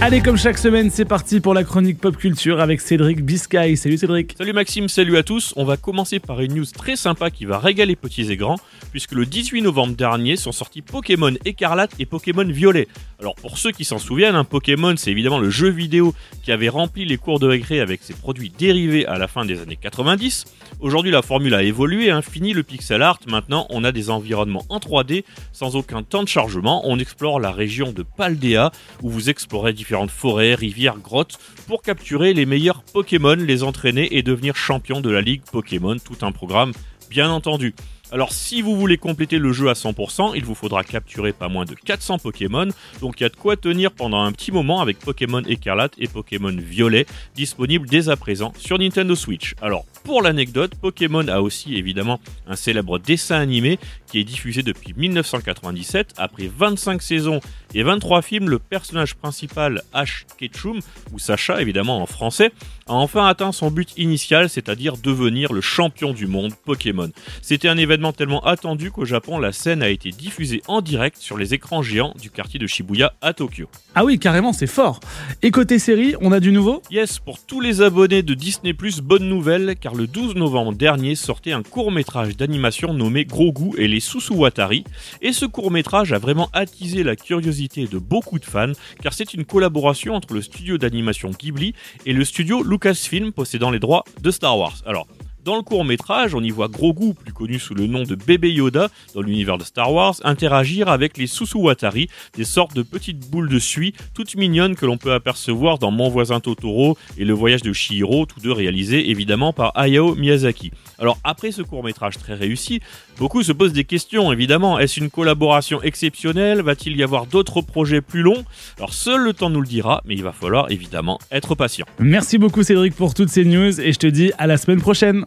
Allez, comme chaque semaine, c'est parti pour la chronique pop culture avec Cédric Biscay. Salut Cédric. Salut Maxime, salut à tous. On va commencer par une news très sympa qui va régaler petits et grands, puisque le 18 novembre dernier sont sortis Pokémon Écarlate et Pokémon Violet. Alors pour ceux qui s'en souviennent, hein, Pokémon c'est évidemment le jeu vidéo qui avait rempli les cours de récré avec ses produits dérivés à la fin des années 90. Aujourd'hui la formule a évolué, hein. fini le pixel art, maintenant on a des environnements en 3D sans aucun temps de chargement. On explore la région de Paldea où vous explorez différentes forêts, rivières, grottes pour capturer les meilleurs Pokémon, les entraîner et devenir champion de la ligue Pokémon, tout un programme bien entendu. Alors si vous voulez compléter le jeu à 100%, il vous faudra capturer pas moins de 400 Pokémon, donc il y a de quoi tenir pendant un petit moment avec Pokémon Écarlate et Pokémon Violet, disponibles dès à présent sur Nintendo Switch. Alors pour l'anecdote, Pokémon a aussi évidemment un célèbre dessin animé qui est diffusé depuis 1997. Après 25 saisons et 23 films, le personnage principal Ash Ketchum, ou Sacha évidemment en français, a enfin atteint son but initial, c'est-à-dire devenir le champion du monde Pokémon. C'était un événement tellement attendu qu'au Japon, la scène a été diffusée en direct sur les écrans géants du quartier de Shibuya à Tokyo. Ah oui, carrément, c'est fort. Et côté série, on a du nouveau? Yes, pour tous les abonnés de Disney+, bonne nouvelle, car le 12 novembre dernier sortait un court-métrage d'animation nommé Grogu et les Susuwatari, et ce court-métrage a vraiment attisé la curiosité de beaucoup de fans, car c'est une collaboration entre le studio d'animation Ghibli et le studio Lucasfilm possédant les droits de Star Wars. Alors, dans le court métrage, on y voit Grogu, plus connu sous le nom de bébé Yoda dans l'univers de Star Wars, interagir avec les Susuwatari, des sortes de petites boules de suie toutes mignonnes que l'on peut apercevoir dans Mon voisin Totoro et Le voyage de Shihiro, tous deux réalisés évidemment par Hayao Miyazaki. Alors après ce court métrage très réussi, beaucoup se posent des questions évidemment. Est-ce une collaboration exceptionnelle? Va-t-il y avoir d'autres projets plus longs? Alors seul le temps nous le dira, mais il va falloir évidemment être patient. Merci beaucoup Cédric pour toutes ces news et je te dis à la semaine prochaine.